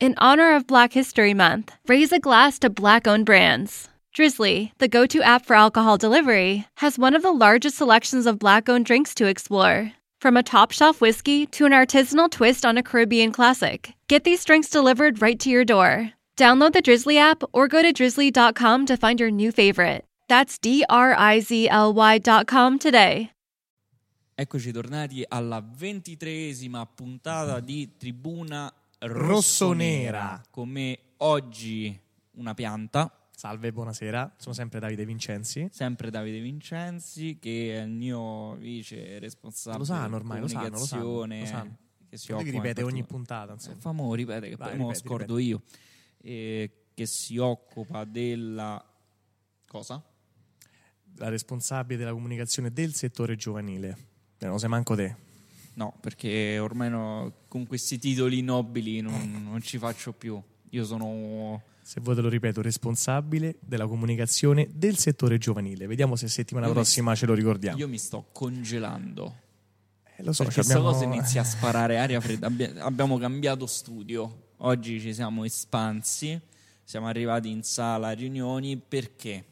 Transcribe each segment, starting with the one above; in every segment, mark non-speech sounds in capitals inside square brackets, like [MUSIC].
In honor of Black History Month, raise a glass to Black owned brands. Drizzly, the go to app for alcohol delivery, has one of the largest selections of Black owned drinks to explore. From a top shelf whiskey to an artisanal twist on a Caribbean classic, get these drinks delivered right to your door. Download the Drizzly app or go to drizzly.com to find your new favorite. That's D R I Z L Y.com today. Eccoci tornati alla ventitreesima puntata di Tribuna Rossonera. Con me oggi una pianta, Salve, buonasera. Sono sempre Davide Vincenzi. sempre Davide Vincenzi, che è il mio vice responsabile Lo sanno ormai, lo sanno, lo sanno, lo sanno. Che si occupa in ripetere ogni puntata, insomma. Eh, Famo ripetere che Vai, poi ripeti, scordo io. Eh, che si occupa della cosa? La responsabile della comunicazione del settore giovanile. Eh, non lo sai manco te. No, perché ormai no- con questi titoli nobili non, non ci faccio più. Io sono Se vuoi te lo ripeto, responsabile della comunicazione del settore giovanile. Vediamo se settimana Io prossima ce lo ricordiamo. Io mi sto congelando. Eh, lo so, perché abbiamo- cosa inizia a [LAUGHS] sparare aria fredda. Abbia- abbiamo cambiato studio. Oggi ci siamo espansi. Siamo arrivati in sala riunioni perché?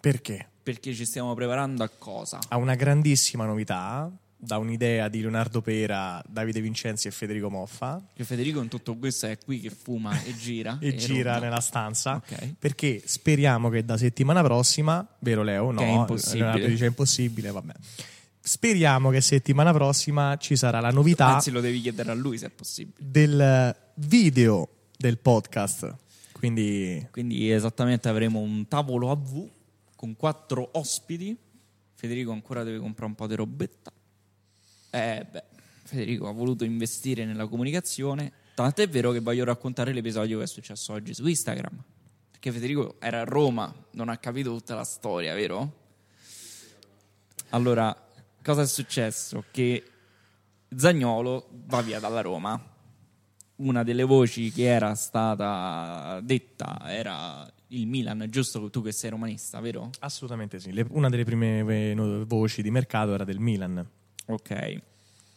Perché? Perché ci stiamo preparando a cosa? Ha una grandissima novità, da un'idea di Leonardo Pera, Davide Vincenzi e Federico Moffa, Che Federico in tutto questo è qui che fuma e gira. [LAUGHS] e gira ronda. nella stanza. Ok. Perché speriamo che da settimana prossima, vero Leo? No, Che è impossibile. Leonardo dice è impossibile, vabbè. Speriamo che settimana prossima ci sarà la novità Anzi, lo devi chiedere a lui se è possibile. del video del podcast. Quindi Quindi esattamente avremo un tavolo a V con quattro ospiti. Federico ancora deve comprare un po' di robetta. Eh beh, Federico ha voluto investire nella comunicazione. Tanto è vero che voglio raccontare l'episodio che è successo oggi su Instagram. Perché Federico era a Roma, non ha capito tutta la storia, vero? Allora, cosa è successo? Che Zagnolo va via dalla Roma. Una delle voci che era stata detta era il Milan, giusto tu che sei romanista, vero? assolutamente sì. Le- una delle prime eh, voci di mercato era del Milan. Ok.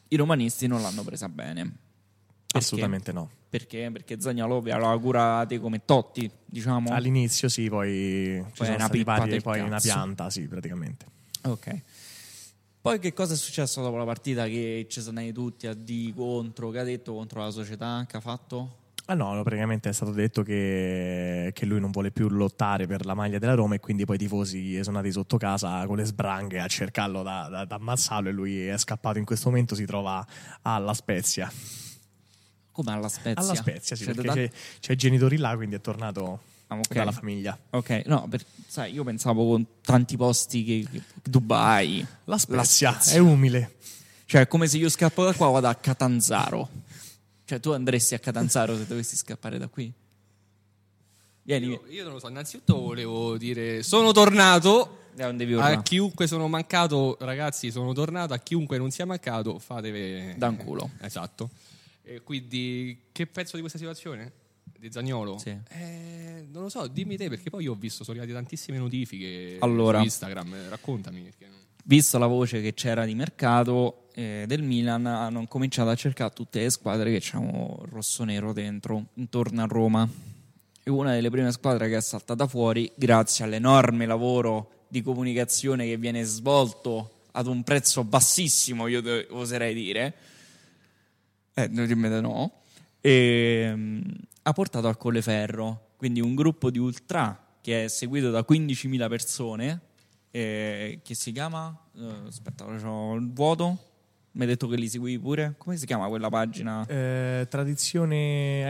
I romanisti non l'hanno presa bene. Perché? Assolutamente no. Perché? Perché Zagnolo vi aveva curati come Totti, diciamo. All'inizio sì, poi ci Poi è sono una stati vari poi una cazzo. pianta, sì, praticamente. Ok. Poi che cosa è successo dopo la partita? Che ci sono andati tutti a di contro, che ha detto contro la società, che ha fatto? Ah no, praticamente è stato detto che, che lui non vuole più lottare per la maglia della Roma e quindi poi i tifosi sono andati sotto casa con le sbranghe a cercarlo da, da, da ammazzarlo e lui è scappato in questo momento, si trova alla Spezia. Come alla Spezia? Alla Spezia, sì, Cioè, perché da- c'è, c'è i genitori là, quindi è tornato Ah, ok. dalla famiglia. Ok, no, per- sai, io pensavo con tanti posti che, che- Dubai. La Spezia, Spezia. è umile. Cioè, è come se io scappo da qua vado a Catanzaro. Cioè, tu andresti a Catanzaro se dovessi scappare da qui? Vieni, Io, io non lo so, innanzitutto volevo dire sono tornato. urlare? A chiunque sono mancato, ragazzi, sono tornato. A chiunque non sia mancato, fatevi. Da un culo. Esatto. E quindi, che penso di questa situazione? Di Zagnolo? Sì. Eh, non lo so, dimmi te, perché poi io ho visto, sono arrivate tantissime notifiche Allora. su Instagram. eh, Raccontami. perché Visto la voce che c'era di mercato eh, del Milan, hanno cominciato a cercare tutte le squadre che c'hanno rosso-nero dentro, intorno a Roma. E una delle prime squadre che è saltata fuori, grazie all'enorme lavoro di comunicazione che viene svolto ad un prezzo bassissimo, io te- oserei dire, eh, non no, ehm, ha portato al Colleferro, quindi un gruppo di ultra che è seguito da 15.000 persone, eh, che si chiama, eh, aspetta, c'ho il vuoto, mi hai detto che li seguivi pure, come si chiama quella pagina? Eh, tradizione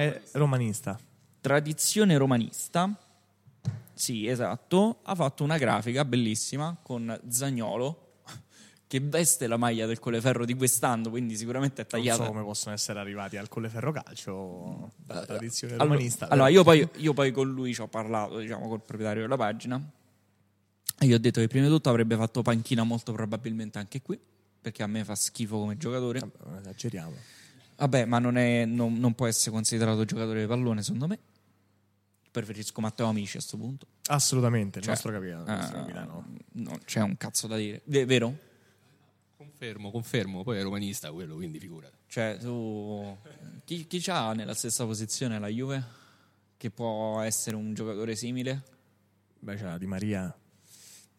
eh, romanista. Tradizione romanista, sì, esatto, ha fatto una grafica bellissima con Zagnolo che veste la maglia del Colleferro di quest'anno, quindi sicuramente è Non tagliata. so come possono essere arrivati al Colleferro Calcio, la tradizione Allora, romanista. allora, io poi, io poi con lui ci ho parlato, diciamo, col proprietario della pagina. E gli ho detto che prima di tutto avrebbe fatto panchina molto probabilmente anche qui, perché a me fa schifo come giocatore. Vabbè, non esageriamo. Vabbè, ma non, è- non- non può essere considerato giocatore di pallone, secondo me. Preferisco Matteo Amici a questo punto. Assolutamente, il Cioè, nostro capitano. il nostro eh, capitano. non c'è un cazzo da dire. È vero? Confermo, confermo. Poi è romanista quello, quindi figurati. Cioè, tu... Chi, chi c'ha nella stessa posizione la Juve? Che può essere un giocatore simile? Beh, c'è la Di Maria.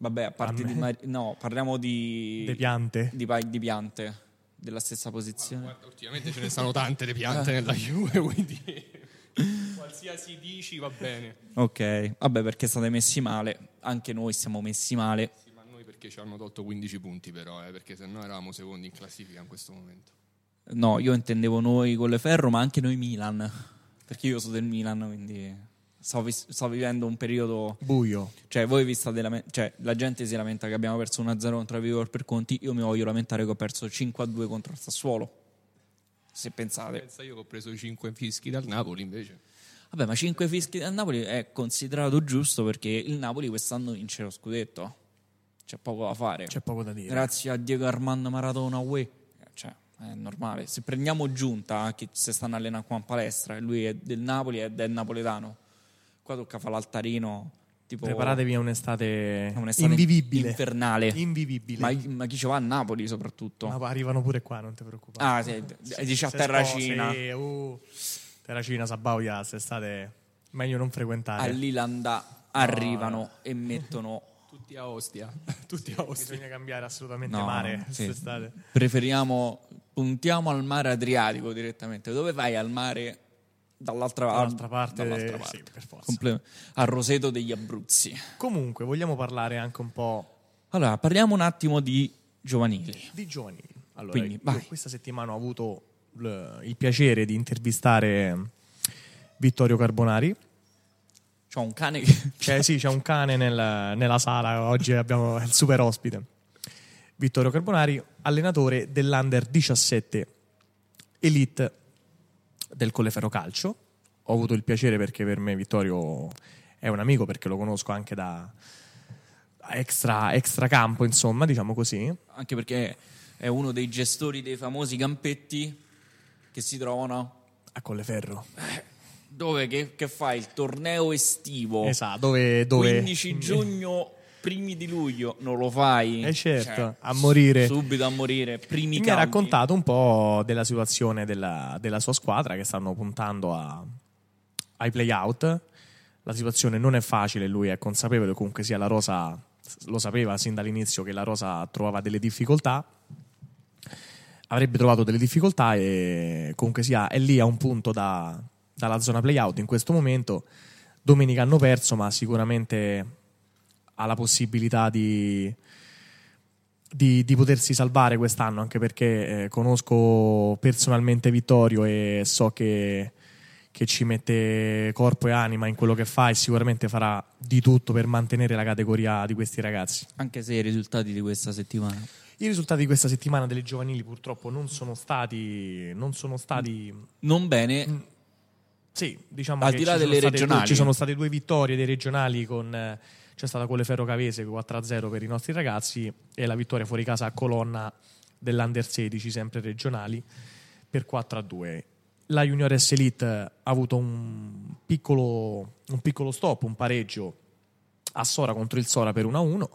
Vabbè, a parte A di... Mari- No, parliamo di... De Piante. Di, pa- di piante. Della stessa posizione. Guarda, ultimamente ce ne stanno tante le piante [LAUGHS] nella Juve, quindi [LAUGHS] qualsiasi dici va bene. Ok, vabbè perché state messi male, anche noi siamo messi male. Sì, ma noi perché ci hanno tolto 15 punti però, eh, perché se no eravamo secondi in classifica in questo momento. No, io intendevo noi con le Ferro, ma anche noi Milan, perché io sono del Milan, quindi sto, vis- sto vivendo un periodo... Buio. Cioè, voi vi state lament- cioè, la gente si lamenta che abbiamo perso 1-0 contro la Vigor per Conti, io mi voglio lamentare che ho perso 5-2 contro il Sassuolo. Se pensate. Pensa io che ho preso 5 fischi dal Napoli invece. Vabbè, ma 5 fischi del Napoli è considerato giusto perché il Napoli quest'anno vince lo scudetto. C'è poco da fare. C'è poco da dire. Grazie a Diego Armando Maradona, uè. Cioè, è normale. Se prendiamo Giunta, che si stanno allenando qua in palestra, lui è del Napoli ed è napoletano, qua tocca fare l'altarino. Tipo, Preparatevi a un'estate, un'estate invivibile. Infernale. Invivibile. Ma, ma chi ci va a Napoli soprattutto? Ma arrivano pure qua, non ti preoccupare. ah, sì, dici a Terracina. sposi, uh, Terracina, Sabaudia, quest'estate meglio non frequentare. All'Ilanda arrivano e mettono [LAUGHS] Tutti a Ostia. [LAUGHS] Tutti a Ostia. Bisogna cambiare assolutamente No, mare sì. quest'estate. Preferiamo, puntiamo al mare Adriatico direttamente. Dove vai al mare? Dall'altra, Dall'altra parte, dall'altra sì, parte. per forza. Comple- a Roseto degli Abruzzi. Comunque, vogliamo parlare anche un po' Allora, parliamo un attimo di giovanili. di giovanili. Allora, Quindi, questa settimana ho avuto il piacere di intervistare Vittorio Carbonari. C'ho un cane che... [LAUGHS] Cioè, sì, c'è un cane nel- nella sala, oggi abbiamo il super ospite. Vittorio Carbonari, allenatore dell'Under 17 Elite del Colleferro Calcio. Ho avuto il piacere perché per me Vittorio è un amico, perché lo conosco anche da extra, extra campo, insomma, diciamo così. Anche perché è uno dei gestori dei famosi campetti che si trovano... A Colleferro. Dove? Che, che fai? Il torneo estivo. Esatto, dove... dove 15 giugno, primi di luglio. Non lo fai? Eh certo, Cioè, a morire. Subito a morire. Primi mi ha raccontato un po' della situazione della, della sua squadra che stanno puntando a- ai play-out. La situazione non è facile, lui è consapevole, comunque sia la Rosa lo sapeva sin dall'inizio che la Rosa trovava delle difficoltà. Avrebbe trovato delle difficoltà e comunque sia è lì a un punto da- dalla zona play-out in questo momento. Domenica hanno perso, ma sicuramente ha la possibilità di, di, di potersi salvare quest'anno, anche perché eh, conosco personalmente Vittorio e so che, che ci mette corpo e anima in quello che fa e sicuramente farà di tutto per mantenere la categoria di questi ragazzi. Anche se i risultati di questa settimana. I risultati di questa settimana delle giovanili purtroppo non sono stati, non sono stati Non bene. Sì, diciamo Al di là delle regionali. due- ci sono state due vittorie dei regionali con eh, c'è stata quella Ferro Cavese 4-0 per i nostri ragazzi e la vittoria fuori casa a Colonna dell'Under 16 sempre regionali per 4-2. La Juniores Elite ha avuto un piccolo, un piccolo stop, un pareggio a Sora contro il Sora per 1-1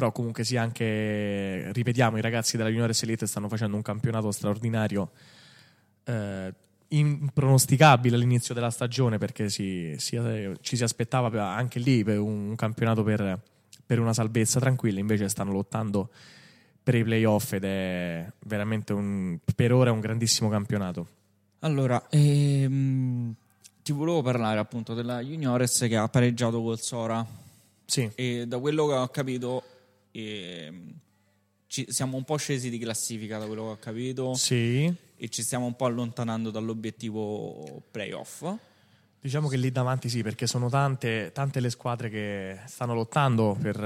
però comunque sia anche ripetiamo i ragazzi della Juniores Elite stanno facendo un campionato straordinario eh, impronosticabile all'inizio della stagione perché si- si- ci si aspettava anche lì per un, un campionato per, per una salvezza tranquilla invece stanno lottando per i playoff ed è veramente un, per ora un grandissimo campionato. Allora, ehm, ti volevo parlare appunto della Juniores che ha pareggiato col Sora. sì, E da quello che ho capito, ehm, ci- siamo un po' scesi di classifica, da quello che ho capito, sì e ci stiamo un po' allontanando dall'obiettivo playoff. Diciamo che lì davanti sì, perché sono tante, tante le squadre che stanno lottando per,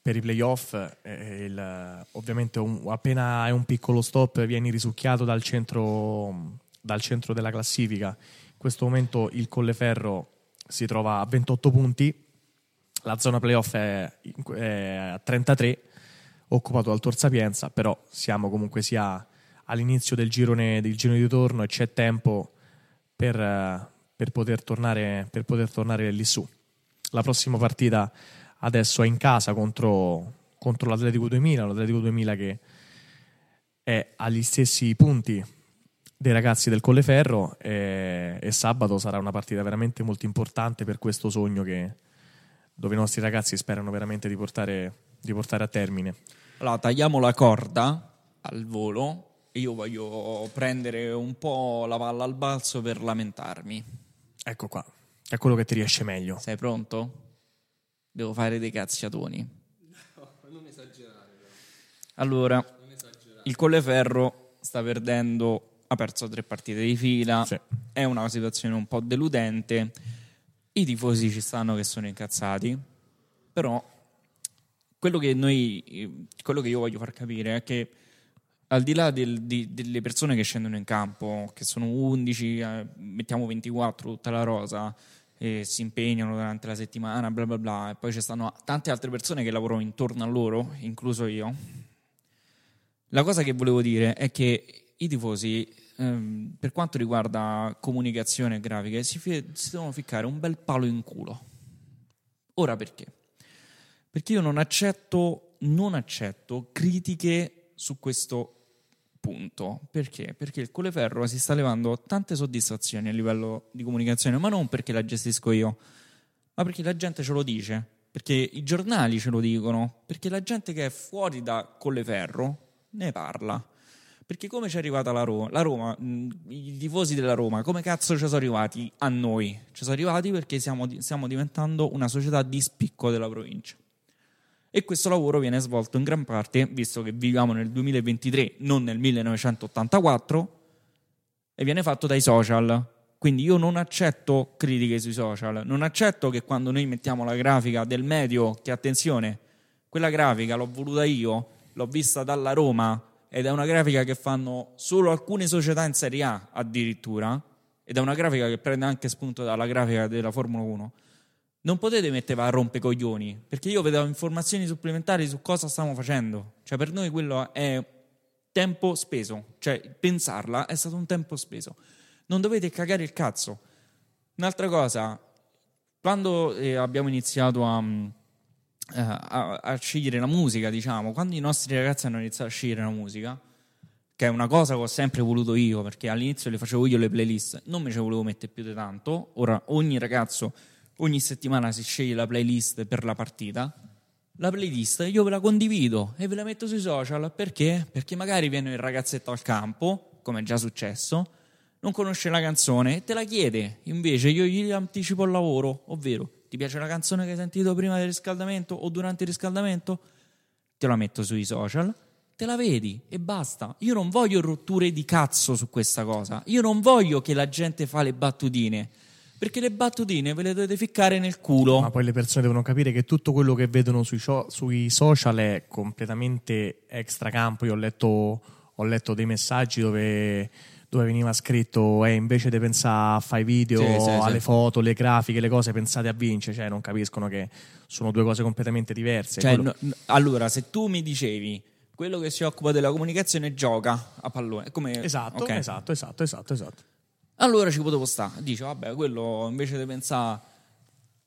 per i playoff. il- ovviamente un- appena hai un piccolo stop vieni risucchiato dal centro, dal centro della classifica. In questo momento il Colleferro si trova a 28 punti, la zona playoff è, è a 33, occupato dal Tor Sapienza, però siamo comunque sia all'inizio del girone, del girone di torno e c'è tempo per, per poter tornare, per poter tornare lì su. La prossima partita adesso è in casa contro, contro l'Atletico 2000, l'Atletico 2000 che è agli stessi punti dei ragazzi del Colleferro e, e sabato sarà una partita veramente molto importante per questo sogno che, dove i nostri ragazzi sperano veramente di portare, di portare a termine. Allora, tagliamo la corda al volo io voglio prendere un po' la palla al balzo per lamentarmi. Ecco qua, è quello che ti riesce meglio. Sei pronto? Devo fare dei cazziatoni. No, non esagerare. Però. Allora, Non esagerare. il Colleferro sta perdendo, ha perso tre partite di fila, Sì. è una situazione un po' deludente. I tifosi ci stanno che sono incazzati, però quello che, noi, quello che io voglio far capire è che al di là del- di- delle persone che scendono in campo, che sono 11, eh, mettiamo 24, tutta la rosa, e si impegnano durante la settimana, bla bla bla, e poi ci stanno tante altre persone che lavorano intorno a loro, incluso io. La cosa che volevo dire è che i tifosi, ehm, per quanto riguarda comunicazione e grafiche, si, fi- si devono ficcare un bel palo in culo. Ora perché? Perché io non accetto, non accetto critiche su questo punto. Perché? Perché il Colleferro si sta levando tante soddisfazioni a livello di comunicazione, ma non perché la gestisco io, ma perché la gente ce lo dice, perché i giornali ce lo dicono, perché la gente che è fuori da Colleferro ne parla. Perché come ci è arrivata la Roma? La Roma, mh, i tifosi della Roma, come cazzo ci sono arrivati a noi? Ci sono arrivati perché siamo, stiamo diventando una società di spicco della provincia. E questo lavoro viene svolto in gran parte, visto che viviamo nel 2023, non nel 1984, e viene fatto dai social. Quindi io non accetto critiche sui social, non accetto che quando noi mettiamo la grafica del medio, che attenzione, quella grafica l'ho voluta io, l'ho vista dalla Roma ed è una grafica che fanno solo alcune società in Serie A addirittura, ed è una grafica che prende anche spunto dalla grafica della Formula 1. Non potete mettere a rompecoglioni, perché io vedevo informazioni supplementari su cosa stiamo facendo. Cioè, per noi quello è tempo speso. Cioè, pensarla è stato un tempo speso. Non dovete cagare il cazzo. Un'altra cosa, quando eh, abbiamo iniziato a, mm, eh, a, a scegliere la musica, diciamo, quando i nostri ragazzi hanno iniziato a scegliere la musica, che è una cosa che ho sempre voluto io, perché all'inizio le facevo io le playlist, non me ce volevo mettere più di tanto. Ora ogni ragazzo ogni settimana si sceglie la playlist per la partita. La playlist io ve la condivido e ve la metto sui social perché? Perché magari viene il ragazzetto al campo, come è già successo, non conosce la canzone e te la chiede. Invece io gli anticipo il lavoro, ovvero ti piace la canzone che hai sentito prima del riscaldamento o durante il riscaldamento? Te la metto sui social, te la vedi e basta. Io non voglio rotture di cazzo su questa cosa. Io non voglio che la gente fa le battutine. Perché le battutine ve le dovete ficcare nel culo. Ma poi le persone devono capire che tutto quello che vedono sui, scio- sui social è completamente extracampo. Io ho letto, ho letto dei messaggi dove, dove veniva scritto eh, invece di pensare a fare video, Sì, sì, alle sì. foto, le grafiche, le cose, pensate a vincere. Cioè, non capiscono che sono due cose completamente diverse. Cioè, Quello- no- allora, se tu mi dicevi quello che si occupa della comunicazione gioca a pallone, come Esatto, ok. esatto, esatto, esatto, esatto. Allora ci potevo stare. Dice, vabbè, quello invece di pensare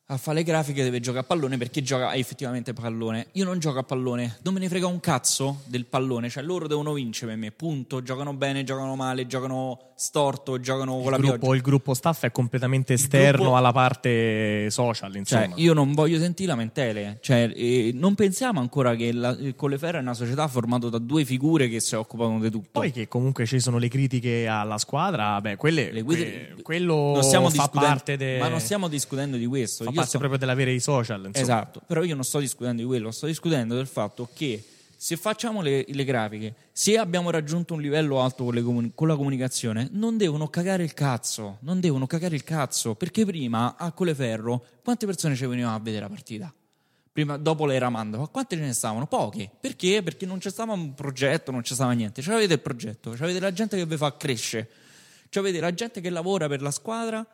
a fare le grafiche deve giocare a pallone perché gioca effettivamente a pallone. Io non gioco a pallone, non me ne frega un cazzo del pallone, cioè loro devono vincere per me, punto. Giocano bene, giocano male, giocano storto, giocano con la Il gruppo, pioggia. il gruppo staff è completamente esterno gruppo- alla parte social, insomma. Cioè, io non voglio sentire lamentele. Cioè, eh, non pensiamo ancora che la, il Colleferro è una società formata da due figure che si occupano di tutto. Poi che comunque ci sono le critiche alla squadra, beh, quelle, Le guide- que- quello non stiamo fa parte de- Ma non stiamo discutendo di questo. Parte sto- proprio dell'avere i social, insomma. Esatto, però io non sto discutendo di quello, sto discutendo del fatto che se facciamo le, le grafiche, se abbiamo raggiunto un livello alto con, comuni- con la comunicazione, non devono cagare il cazzo, non devono cagare il cazzo, perché prima a Coleferro quante persone ci venivano a vedere la partita? Prima, dopo l'era Mando, ma quante ce ne stavano? Poche. Perché? Perché non c'è stato un progetto, non c'è stato niente. C'avete il progetto, c'avete la gente che vi fa crescere, c'avete la gente che lavora per la squadra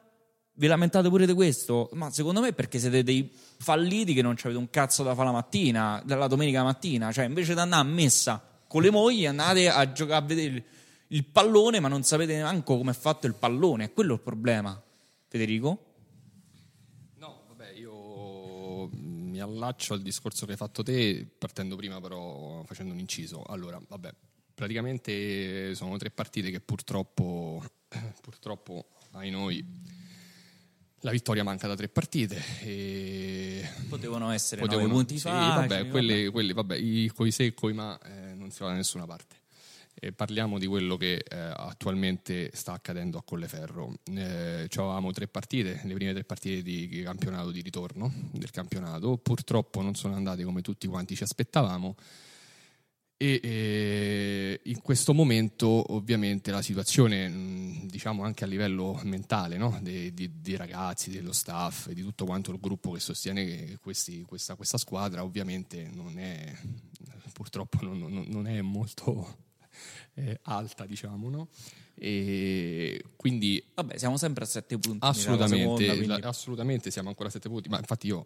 vi lamentate pure di questo? Ma secondo me è perché siete dei falliti che non avete un cazzo da fare la mattina, la domenica mattina. Cioè, invece di andare a messa con le mogli, andate a giocare a vedere il, pallone, ma non sapete neanche come è fatto il pallone. Quello è il problema. Federico? No, vabbè, io mi allaccio al discorso che hai fatto te, partendo prima però facendo un inciso. Allora, vabbè, praticamente sono tre partite che purtroppo, [COUGHS] purtroppo ai noi, la vittoria manca da tre partite. E Potevano essere potevano- nove punti sì, facili, vabbè, quelli, quelli, vabbè, i coi se coi ma eh, non si va da nessuna parte. E parliamo di quello che eh, attualmente sta accadendo a Colleferro. Eh, avevamo tre partite, le prime tre partite di campionato di ritorno del campionato, purtroppo non sono andate come tutti quanti ci aspettavamo. E eh, in questo momento ovviamente la situazione, mh, diciamo anche a livello mentale, no? dei, di- dei ragazzi, dello staff e di tutto quanto il gruppo che sostiene questi- questa, questa squadra, ovviamente non è, purtroppo non, non- non è molto eh, alta, diciamo, no? E quindi Vabbè, siamo sempre a sette punti. nella Assolutamente, seconda, quindi- assolutamente siamo ancora a sette punti, ma infatti io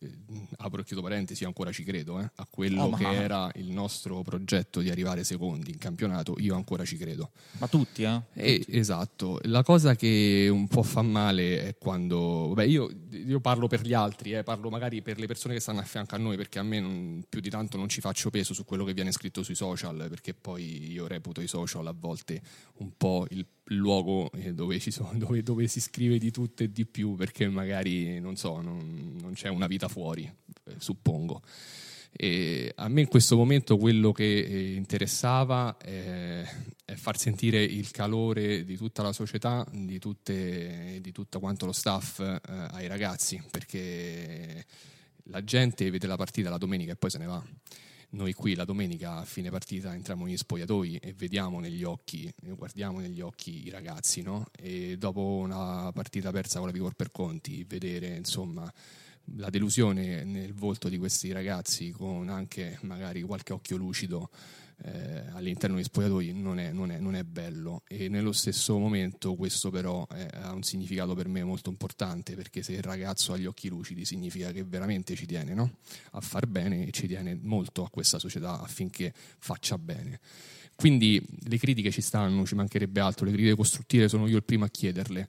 eh, eh, apro e chiudo parentesi, io ancora ci credo eh, a quello Oh, che era il nostro progetto di arrivare secondi in campionato, io ancora ci credo. Ma tutti, eh? E- esatto, la cosa che un po' fa male è quando, vabbè io, io parlo per gli altri, eh, parlo magari per le persone che stanno a fianco a noi, perché a me non- più di tanto non ci faccio peso su quello che viene scritto sui social, perché poi io reputo i social a volte un po' il luogo eh, dove, sono- [LAUGHS] dove- dove si scrive di tutto e di più, perché magari, non so, non, non c'è una vita fuori, eh, suppongo. E a me in questo momento quello che eh, interessava eh, è far sentire il calore di tutta la società, di, tutte, di tutto quanto lo staff eh, ai ragazzi, perché la gente vede la partita la domenica e poi se ne va. Noi qui la domenica a fine partita entriamo negli spogliatoi e vediamo negli occhi, guardiamo negli occhi i ragazzi, no? E dopo una partita persa con la Vigor per Conti, vedere insomma la delusione nel volto di questi ragazzi con anche magari qualche occhio lucido eh, all'interno degli spogliatoi non è, non è- non è bello e nello stesso momento questo però eh, ha un significato per me molto importante perché se il ragazzo ha gli occhi lucidi significa che veramente ci tiene no? a far bene e ci tiene molto a questa società affinché faccia bene quindi le critiche ci stanno, ci mancherebbe altro, le critiche costruttive sono io il primo a chiederle,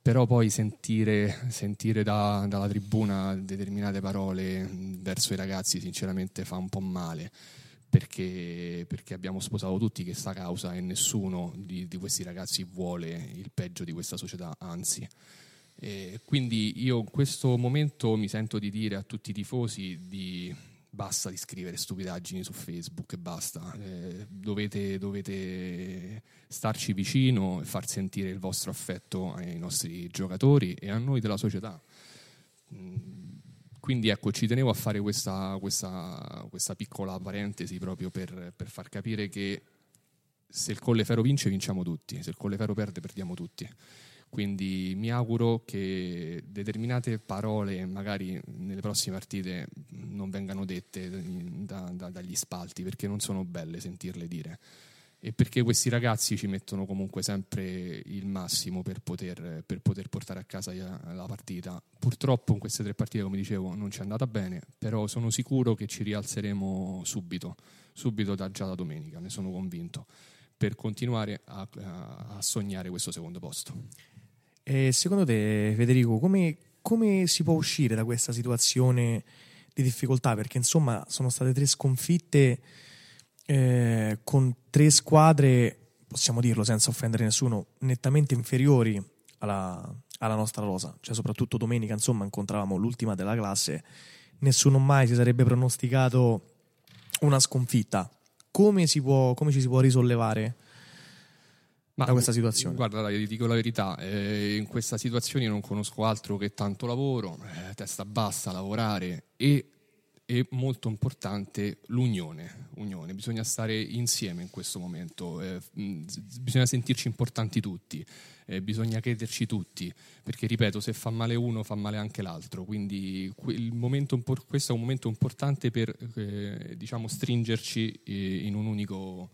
però poi sentire, sentire da- dalla tribuna determinate parole verso i ragazzi sinceramente fa un po' male. Perché, perché abbiamo sposato tutti questa causa e nessuno di, di questi ragazzi vuole il peggio di questa società, anzi. E quindi io in questo momento mi sento di dire a tutti i tifosi di basta di scrivere stupidaggini su Facebook basta. Eh, dovete, dovete starci vicino e far sentire il vostro affetto ai nostri giocatori e a noi della società. Quindi ecco, ci tenevo a fare questa, questa- questa piccola parentesi proprio per, per far capire che se il Colleferro vince, vinciamo tutti, se il Colleferro perde, perdiamo tutti. Quindi mi auguro che determinate parole, magari nelle prossime partite, non vengano dette da- da- dagli spalti, perché non sono belle sentirle dire. E perché questi ragazzi ci mettono comunque sempre il massimo per poter, per poter portare a casa la partita. Purtroppo in queste tre partite, come dicevo, non ci è andata bene, però sono sicuro che ci rialzeremo subito, subito da già da domenica, ne sono convinto, per continuare a, a- sognare questo secondo posto. E secondo te, Federico, come, come si può uscire da questa situazione di difficoltà? Perché insomma sono state tre sconfitte eh, con tre squadre, possiamo dirlo senza offendere nessuno, nettamente inferiori alla, alla nostra rosa. Cioè, soprattutto domenica, insomma, incontravamo l'ultima della classe. Nessuno mai si sarebbe pronosticato una sconfitta. Come, si può, come ci si può risollevare? da questa situazione? Guarda, dai, ti dico la verità, eh, in questa situazione io non conosco altro che tanto lavoro, eh, testa bassa, lavorare e, e molto importante l'unione. Unione. Bisogna stare insieme in questo momento, eh, bisogna sentirci importanti tutti, eh, bisogna crederci tutti, perché ripeto, se fa male uno fa male anche l'altro, quindi momento questo è un momento importante per eh, diciamo, stringerci eh, in un unico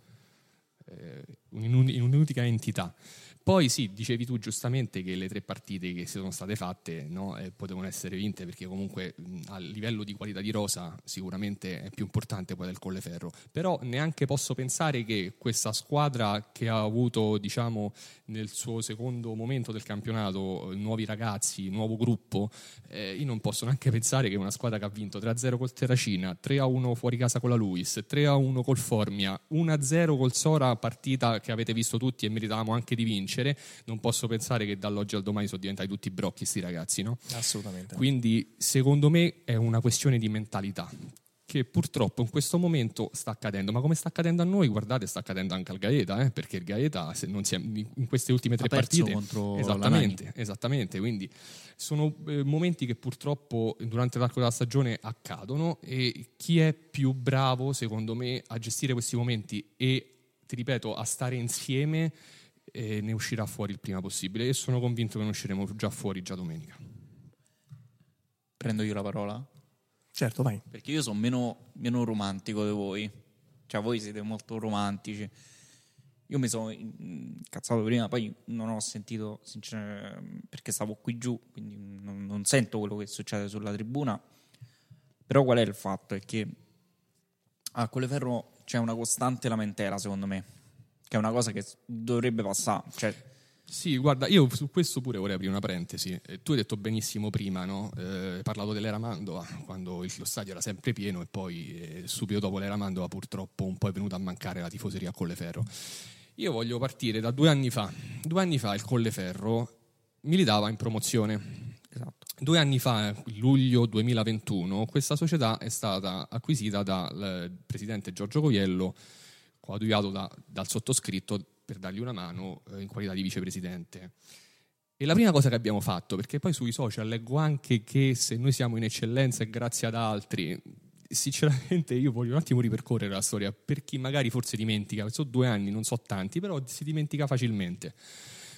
eh, in un'unica entità Poi sì, dicevi tu giustamente che le tre partite che si sono state fatte no, eh, potevano essere vinte perché comunque mh, a livello di qualità di rosa sicuramente è più importante poi del Colleferro, però neanche posso pensare che questa squadra che ha avuto diciamo nel suo secondo momento del campionato nuovi ragazzi, nuovo gruppo, eh, io non posso neanche pensare che una squadra che ha vinto 3-0 col Terracina, 3-1 fuori casa con la Luis, 3-1 col Formia, 1-0 col Sora, partita che avete visto tutti e meritavamo anche di vincere vincere, non posso pensare che dall'oggi al domani sono diventati tutti brocchi sti ragazzi, no? Assolutamente. Quindi secondo me è una questione di mentalità che purtroppo in questo momento sta accadendo, ma come sta accadendo a noi, guardate, sta accadendo anche al Gaeta, eh? perché il Gaeta se non si è, in queste ultime tre partite contro esattamente, esattamente, quindi sono eh, momenti che purtroppo durante l'arco della stagione accadono e chi è più bravo secondo me a gestire questi momenti e ti ripeto a stare insieme e ne uscirà fuori il prima possibile e sono convinto che ne usciremo già fuori già domenica. Prendo io la parola? Certo, vai. Perché io sono meno, meno romantico di voi. Cioè, voi siete molto romantici. Io mi sono incazzato prima, poi non ho sentito, sinceramente, perché stavo qui giù, quindi non, non, sento quello che succede sulla tribuna. Però qual è il fatto? È che a Colleferro c'è una costante lamentela, secondo me che è una cosa che dovrebbe passare. Cioè, sì, guarda, io su questo pure vorrei aprire una parentesi. Eh, tu hai detto benissimo prima, no? eh, hai parlato dell'era Mandova, quando il, lo stadio era sempre pieno e poi eh, subito dopo l'era Mandova purtroppo un po' è venuta a mancare la tifoseria a Colleferro. Io voglio partire da due anni fa. Due anni fa il Colleferro militava in promozione. Esatto. Due anni fa, luglio 2021, questa società è stata acquisita dal presidente Giorgio Coiello coadiuvato da, dal sottoscritto per dargli una mano eh, in qualità di vicepresidente. E la prima cosa che abbiamo fatto, perché poi sui social leggo anche che se noi siamo in eccellenza è grazie ad altri, sinceramente io voglio un attimo ripercorrere la storia per chi magari forse dimentica, sono due anni, non so tanti, però si dimentica facilmente.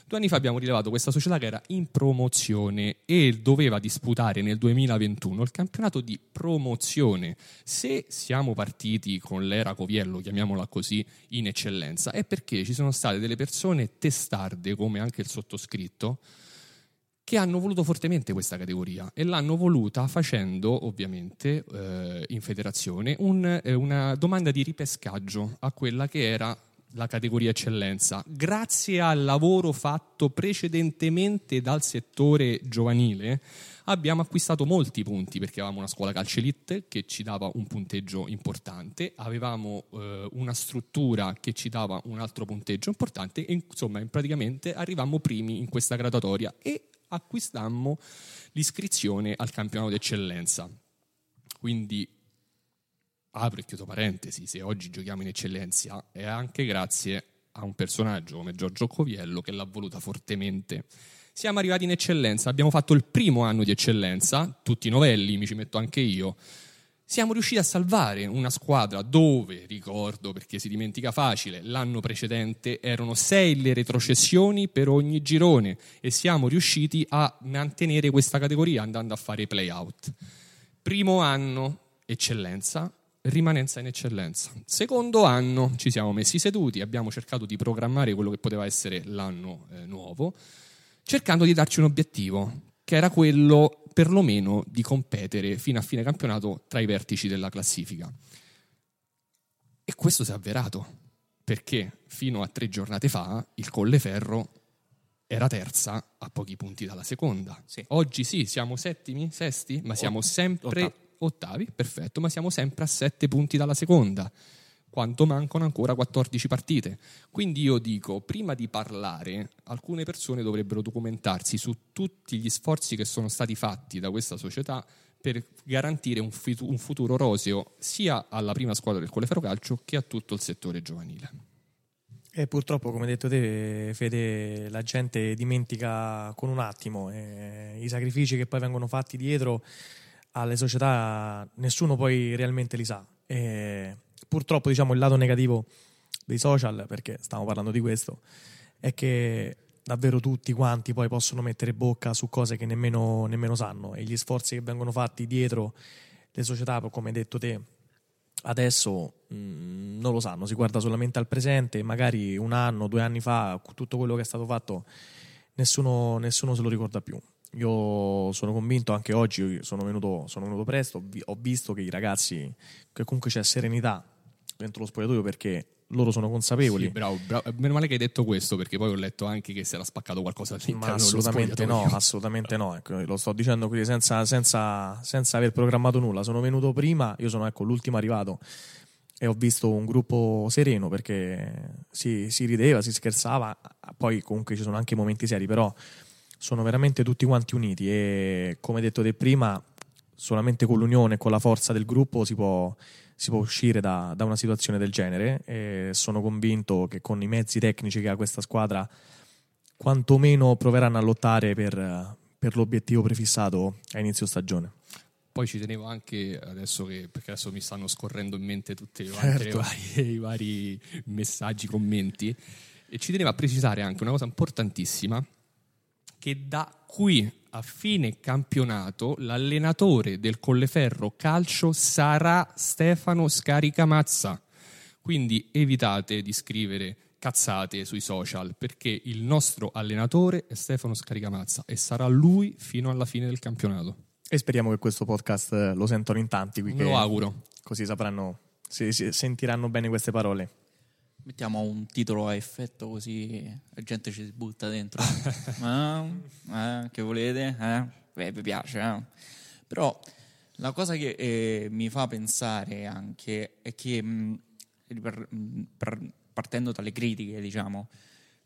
Due anni fa abbiamo rilevato questa società che era in promozione e doveva disputare nel 2021 il campionato di promozione. Se siamo partiti con l'era Coviello, chiamiamola così, in eccellenza, è perché ci sono state delle persone testarde, come anche il sottoscritto, che hanno voluto fortemente questa categoria e l'hanno voluta facendo ovviamente eh, in federazione un, eh, una domanda di ripescaggio a quella che era la categoria eccellenza, grazie al lavoro fatto precedentemente dal settore giovanile, abbiamo acquistato molti punti perché avevamo una scuola calcio elite che ci dava un punteggio importante, avevamo eh, una struttura che ci dava un altro punteggio importante e insomma praticamente arrivammo primi in questa graduatoria e acquistammo l'iscrizione al campionato d'eccellenza. Quindi apro e chiudo parentesi, se oggi giochiamo in eccellenza è anche grazie a un personaggio come Giorgio Coviello che l'ha voluta fortemente. Siamo arrivati in eccellenza, abbiamo fatto il primo anno di eccellenza, tutti novelli, mi ci metto anche io. Siamo riusciti a salvare una squadra dove, ricordo perché si dimentica facile, l'anno precedente erano sei le retrocessioni per ogni girone e siamo riusciti a mantenere questa categoria andando a fare i play-out. Primo anno, eccellenza, rimanenza in eccellenza. Secondo anno ci siamo messi seduti, abbiamo cercato di programmare quello che poteva essere l'anno eh, nuovo, cercando di darci un obiettivo, che era quello perlomeno di competere fino a fine campionato tra i vertici della classifica. E questo si è avverato, perché fino a tre giornate fa il Colleferro era terza a pochi punti dalla seconda. Sì. Oggi sì, siamo settimi, sesti, ma siamo sempre ottavi, perfetto, ma siamo sempre a 7 punti dalla seconda, quanto mancano ancora 14 partite. Quindi io dico, prima di parlare, alcune persone dovrebbero documentarsi su tutti gli sforzi che sono stati fatti da questa società per garantire un, futuro roseo sia alla prima squadra del Colleferro Calcio che a tutto il settore giovanile. E purtroppo, come detto te, Fede, la gente dimentica con un attimo eh, i sacrifici che poi vengono fatti dietro alle società nessuno poi realmente li sa. E purtroppo diciamo il lato negativo dei social, perché stiamo parlando di questo, è che davvero tutti quanti poi possono mettere bocca su cose che nemmeno, nemmeno sanno e gli sforzi che vengono fatti dietro le società, come hai detto te, adesso mh, non lo sanno, si guarda solamente al presente, magari un anno, due anni fa, tutto quello che è stato fatto, nessuno, nessuno se lo ricorda più. Io sono convinto, anche oggi sono venuto, sono venuto presto, ho visto che i ragazzi, che comunque c'è serenità dentro lo spogliatoio perché loro sono consapevoli. Sì, bravo, bravo, Meno male che hai detto questo, perché poi ho letto anche che si era spaccato qualcosa all'interno Ma assolutamente no, assolutamente no. Ecco, lo sto dicendo qui senza, senza, senza, aver programmato nulla. Sono venuto prima, io sono ecco, l'ultimo arrivato e ho visto un gruppo sereno perché si, si rideva, si scherzava, poi comunque ci sono anche momenti seri, però sono veramente tutti quanti uniti e come detto te prima, solamente con l'unione e con la forza del gruppo si può si può uscire da, da una situazione del genere e sono convinto che con i mezzi tecnici che ha questa squadra quantomeno proveranno a lottare per, per l'obiettivo prefissato a inizio stagione. Poi ci tenevo anche adesso che perché adesso mi stanno scorrendo in mente tutti certo. i vari messaggi, commenti e ci tenevo a precisare anche una cosa importantissima che da qui a fine campionato l'allenatore del Colleferro Calcio sarà Stefano Scaricamazza. Quindi evitate di scrivere cazzate sui social perché il nostro allenatore è Stefano Scaricamazza e sarà lui fino alla fine del campionato. E speriamo che questo podcast lo sentano in tanti. Me lo auguro. Così sapranno, si, si, sentiranno bene queste parole. Mettiamo un titolo a effetto così la gente ci si butta dentro. [LAUGHS] eh, eh, che volete? Eh? Beh, vi piace, eh? Però la cosa che eh, mi fa pensare anche è che, mh, per, per, partendo dalle critiche, diciamo,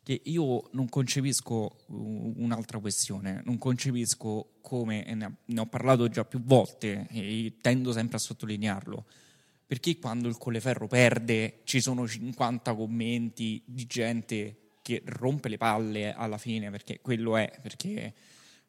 che io non concepisco un'altra questione, non concepisco come, ne ho parlato già più volte e tendo sempre a sottolinearlo, perché quando il Colleferro perde ci sono 50 commenti di gente che rompe le palle alla fine, perché quello è, perché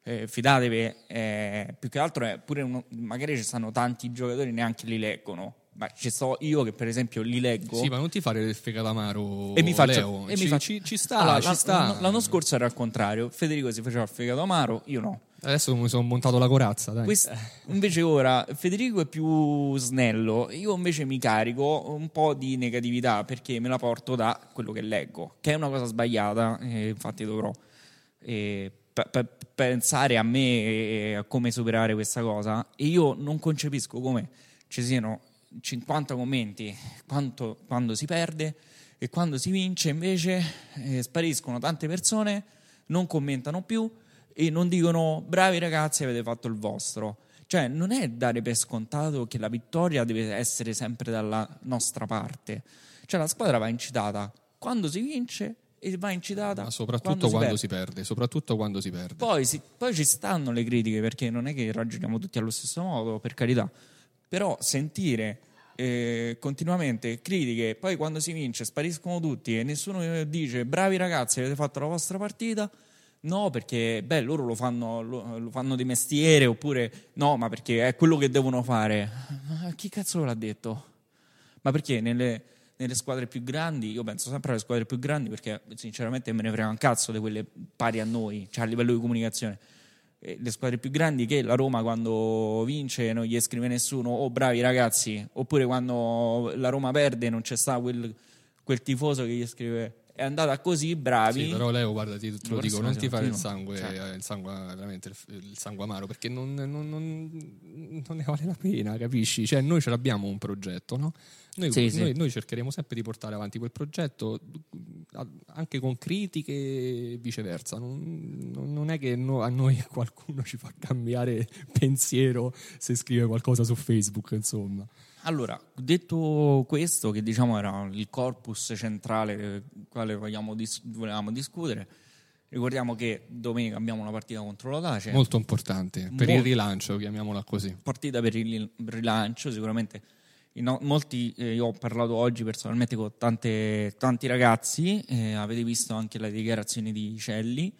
eh, fidatevi, eh, più che altro è pure uno, magari ci stanno tanti giocatori neanche li leggono. Ma ci sto io che per esempio li leggo. Sì, ma non ti fare del fegato amaro. E mi faccio. E ci, mi faccio, ci, ci sta, allora, ci sta. L'anno scorso era al contrario. Federico si faceva il fegato amaro, io no. Adesso mi sono montato la corazza. Quest- invece ora Federico è più snello, io invece mi carico un po' di negatività perché me la porto da quello che leggo, che è una cosa sbagliata, eh, infatti dovrò eh, p- p- pensare a me e a come superare questa cosa. E io non concepisco come ci siano 50 commenti quanto, quando si perde e quando si vince invece eh, spariscono tante persone, non commentano più e non dicono bravi ragazzi avete fatto il vostro. Cioè non è dare per scontato che la vittoria deve essere sempre dalla nostra parte. Cioè la squadra va incitata quando si vince e va incitata Ma soprattutto quando, quando si, perde. si, perde. soprattutto quando si perde. Poi, si, poi ci stanno le critiche perché non è che ragioniamo tutti allo stesso modo, per carità. Però sentire eh, continuamente critiche, poi quando si vince spariscono tutti e nessuno dice bravi ragazzi avete fatto la vostra partita No, perché beh, loro lo fanno, lo, lo fanno, di mestiere, oppure no, ma perché è quello che devono fare. Ma chi cazzo l'ha detto? Ma perché nelle, nelle, squadre più grandi, io penso sempre alle squadre più grandi perché sinceramente me ne frega un cazzo di quelle pari a noi, cioè a livello di comunicazione. Le squadre più grandi che la Roma quando vince non gli scrive nessuno, oh bravi ragazzi, oppure quando la Roma perde non c'è sta quel, quel tifoso che gli scrive è andata così bravi. Sì, però Leo, guarda, ti, te lo dico, non ti fare il sangue, cioè. il sangue, veramente il, il sangue amaro, perché non, non, non, non, ne vale la pena, capisci? Cioè, noi ce l'abbiamo un progetto, no? Noi, sì, noi, sì. noi, cercheremo sempre di portare avanti quel progetto anche con critiche e viceversa. Non, è che a noi [LAUGHS] qualcuno ci fa cambiare pensiero se scrive qualcosa su Facebook, insomma. Allora, detto questo, che diciamo era il corpus centrale del quale dis- volevamo discutere, ricordiamo che domenica abbiamo una partita contro la Dace. Molto importante, per Mol- il rilancio, chiamiamola così. Partita per il rilancio, sicuramente. No, molti, eh, io ho parlato oggi personalmente con tante, tanti ragazzi, eh, avete visto anche le dichiarazioni di Celli,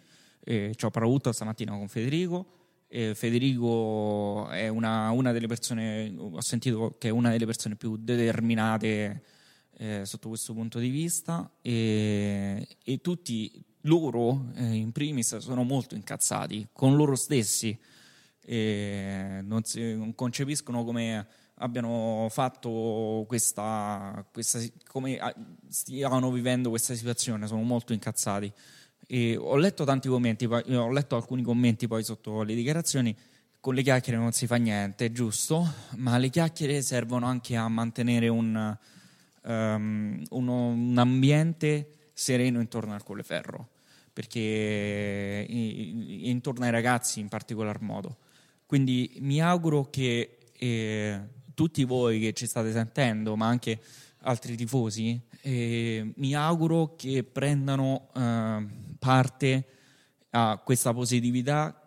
eh, ci ho parlato stamattina con Federico eh, Federico è una, una, delle persone, ho sentito che è una delle persone più determinate eh, sotto questo punto di vista. E, e tutti loro eh, in primis sono molto incazzati con loro stessi. Non, si, non, concepiscono come abbiano fatto questa, questa come ah, stiano vivendo questa situazione, sono molto incazzati. E ho letto tanti commenti, ho letto alcuni commenti poi sotto le dichiarazioni. Con le chiacchiere non si fa niente, giusto, ma le chiacchiere servono anche a mantenere un, ehm, uno- un ambiente sereno intorno al Colleferro, perché intorno ai ragazzi in particolar modo. Quindi mi auguro che eh, tutti voi che ci state sentendo, ma anche altri tifosi, eh, mi auguro che prendano eh, parte a questa positività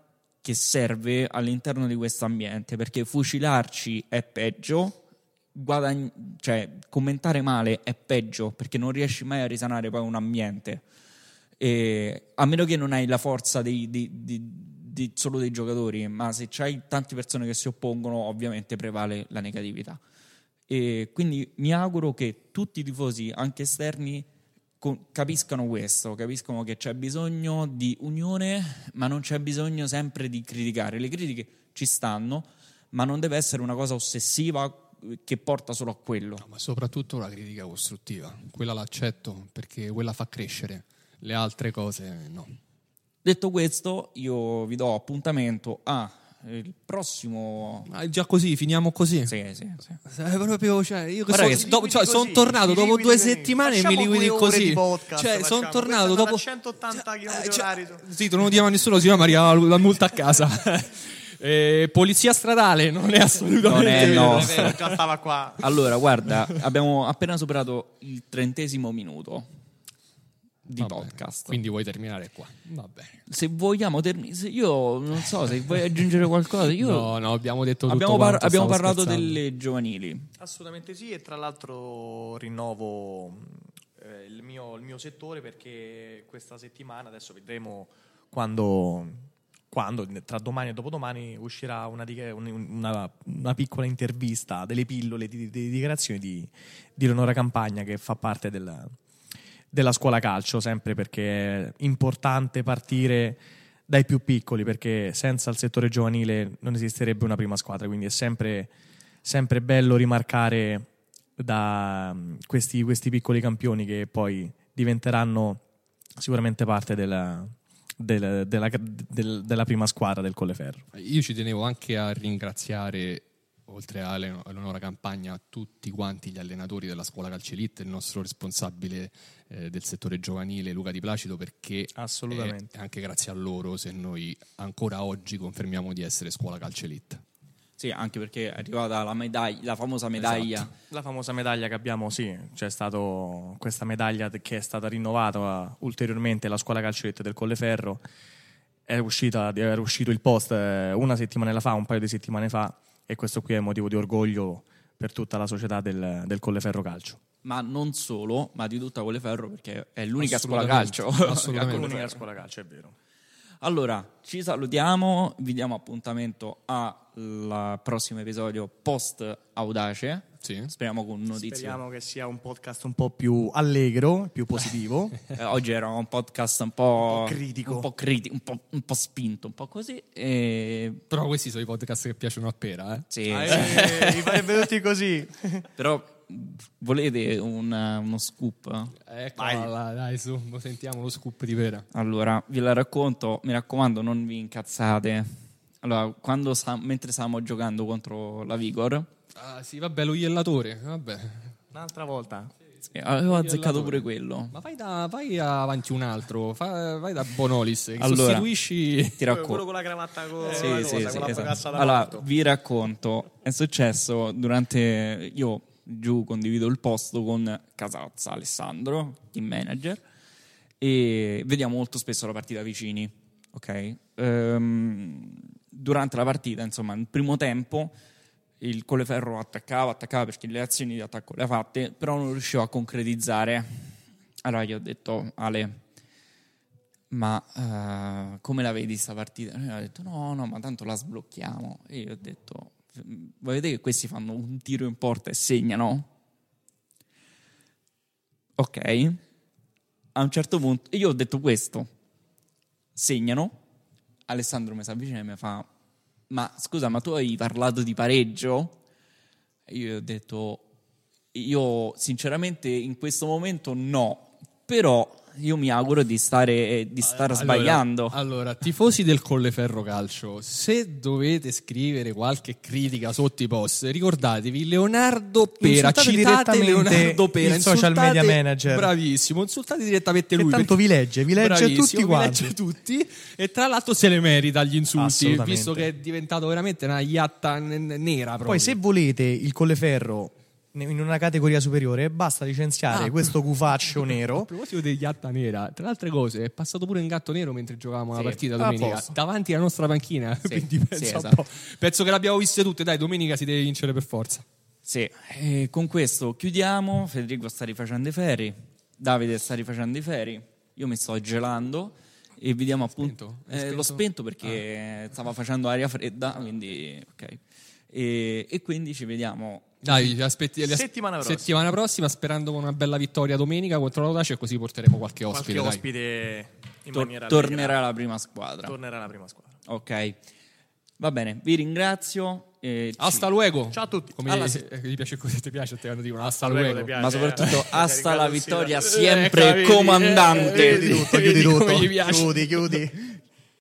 che serve all'interno di questo ambiente, perché fucilarci è peggio, guadagn- cioè commentare male è peggio, perché non riesci mai a risanare poi un ambiente. E a meno che non hai la forza dei- di- di- solo dei giocatori, ma se c'hai tante persone che si oppongono, ovviamente prevale la negatività. E quindi mi auguro che tutti i tifosi, anche esterni, capiscano questo, capiscono che c'è bisogno di unione, ma non c'è bisogno sempre di criticare. Le critiche ci stanno, ma non deve essere una cosa ossessiva che porta solo a quello. Ma soprattutto la critica costruttiva, quella l'accetto perché quella fa crescere, le altre cose no. Detto questo, io vi do appuntamento a il prossimo. Ma è già così, finiamo così. Sì, sì, sì. È proprio, cioè, io che Guarda che liquidi cioè, così, sono tornato dopo due così. settimane e mi liquidi così. podcast, cioè, facciamo. sono tornato dopo. una 180 Eh, km cioè, orari. Sì, tu non lo diamo a nessuno, si va, ma arriva la, multa a casa. [LAUGHS] Eh, polizia stradale non è assolutamente Non è vero. no. È vero, già stava qua. Allora, guarda, abbiamo appena superato il trentesimo minuto di Va bene, podcast. Quindi vuoi terminare qua? Va bene. Se vogliamo terminare, io non so se vuoi aggiungere qualcosa. Io No, no, abbiamo detto tutto abbiamo, par- quanto, abbiamo parlato scherzando. delle giovanili. Assolutamente sì, e tra l'altro rinnovo eh, il, mio, il mio settore perché questa settimana, adesso vedremo quando, quando, tra domani e dopodomani, uscirà una, una- una piccola intervista, delle pillole di, di- di dichiarazioni di, di Leonora Campagna che fa parte del- della scuola calcio, sempre perché è importante partire dai più piccoli perché senza il settore giovanile non esisterebbe una prima squadra, quindi è sempre, sempre bello rimarcare da questi, questi piccoli campioni che poi diventeranno sicuramente parte della, del- della, del- della prima squadra del Colleferro. Io ci tenevo anche a ringraziare, oltre a Eleonora Campagna, tutti quanti gli allenatori della scuola Calcelite, il nostro responsabile eh, del settore giovanile Luca Di Placido, perché Assolutamente. è anche grazie a loro se noi ancora oggi confermiamo di essere scuola Calcelite. Sì, anche perché è arrivata la, medaglia, la famosa medaglia. La famosa medaglia che abbiamo, sì, c'è stata questa medaglia che è stata rinnovata ulteriormente alla scuola calcetto del Colleferro. È, uscita, era uscito il post eh, una settimana fa, un paio di settimane fa, e questo qui è motivo di orgoglio per tutta la società del, del Colleferro Calcio. Ma non solo, ma di tutta Colleferro perché è l'unica scuola calcio. assolutamente. a [LAUGHS] L'unica scuola calcio, è vero. Allora, ci salutiamo, vi diamo appuntamento al prossimo episodio post Audace. Sì. Speriamo con notizie. Speriamo che sia un podcast un po' più allegro, più positivo. [LAUGHS] Eh, oggi era un podcast un po', Un po' critico. un po', criti- un po', un po' spinto, un po' così. E... Però questi sono i podcast che piacciono a Pera, eh? Sì, Eh, I [LAUGHS] farebbe tutti così. però volete un- uno scoop? Eccola, dai, su, lo sentiamo lo scoop di Pera. Allora, vi la racconto, mi raccomando, non vi incazzate. Allora, quando mentre stavamo giocando contro la Vigor, Ah, sì, vabbè, lo iellatore, vabbè. Un'altra volta. sì, avevo azzeccato pure quello. Ma vai, da, vai avanti un altro, fa- vai da Bonolis, Allora, sostituisci... Ti racconto. con la cravatta con Sì, la sì, cosa, sì, con la esatto. cassa da Allora, vi racconto. È successo durante. Io giù condivido il posto con Casazza Alessandro, team manager, e vediamo molto spesso la partita vicini. Ok? Ehm, durante la partita, insomma, nel primo tempo. Il Colleferro attaccava, attaccava perché le azioni di attacco le ha fatte, però non riusciva a concretizzare. Allora gli ho detto, Ale, ma eh, come la vedi sta partita? E lui ha detto no, no, ma tanto la sblocchiamo. E io ho detto, voi vedete che questi fanno un tiro in porta e segnano? Ok. A un certo punto, io ho detto questo, segnano, Alessandro mi si avvicina e mi fa, ma scusa, ma tu hai parlato di pareggio? Io ho detto, io sinceramente in questo momento no, però io mi auguro di stare di star Allora- sbagliando. Allora, tifosi del Colleferro Calcio, se dovete scrivere qualche critica sotto i post, ricordatevi Leonardo Pera, Insultate citate Leonardo Pera, il social insultate- media manager. Bravissimo, insultate direttamente Che lui. tanto perché- vi legge, vi legge tutti vi quanti. legge tutti e tra l'altro se le merita gli insulti, visto che è diventato veramente una iatta n- n- nera proprio. Poi se volete il Colleferro in una categoria superiore, basta licenziare Ah. questo cufaccio [LAUGHS] A nero. proposito degli Iatta Nera, tra le altre cose, è passato pure in gatto nero mentre giocavamo la Sì, partita a domenica davanti alla nostra panchina. [LAUGHS] Quindi pensa sì, un esatto. po'. Penso che l'abbiamo viste tutte. Dai, domenica si deve vincere per forza. Sì, e con questo chiudiamo. Federico sta rifacendo i ferri, Davide sta rifacendo i ferri, io mi sto gelando e vediamo appunto. Spento? Eh, l'ho spento? spento perché stava facendo aria fredda, quindi ok. E, e quindi ci vediamo. Dai, aspetti, Settimana prossima. settimana prossima, sperando con una bella vittoria domenica contro l'Audace e così porteremo qualche ospite. Qualche ospite in Tor- maniera tornerà la prima squadra. tornerà la prima squadra. ok, va bene, vi ringrazio. e ci- Hasta luego. Ciao a tutti. Come Alla se- eh, gli piace così, ti piace a te quando dicono hasta Luego luego. ti piace. ma soprattutto Eh, hasta la vittoria sempre Eh, comandante. eh, Chiudi tutto, chiudi tutto. Chiudi, chiudi.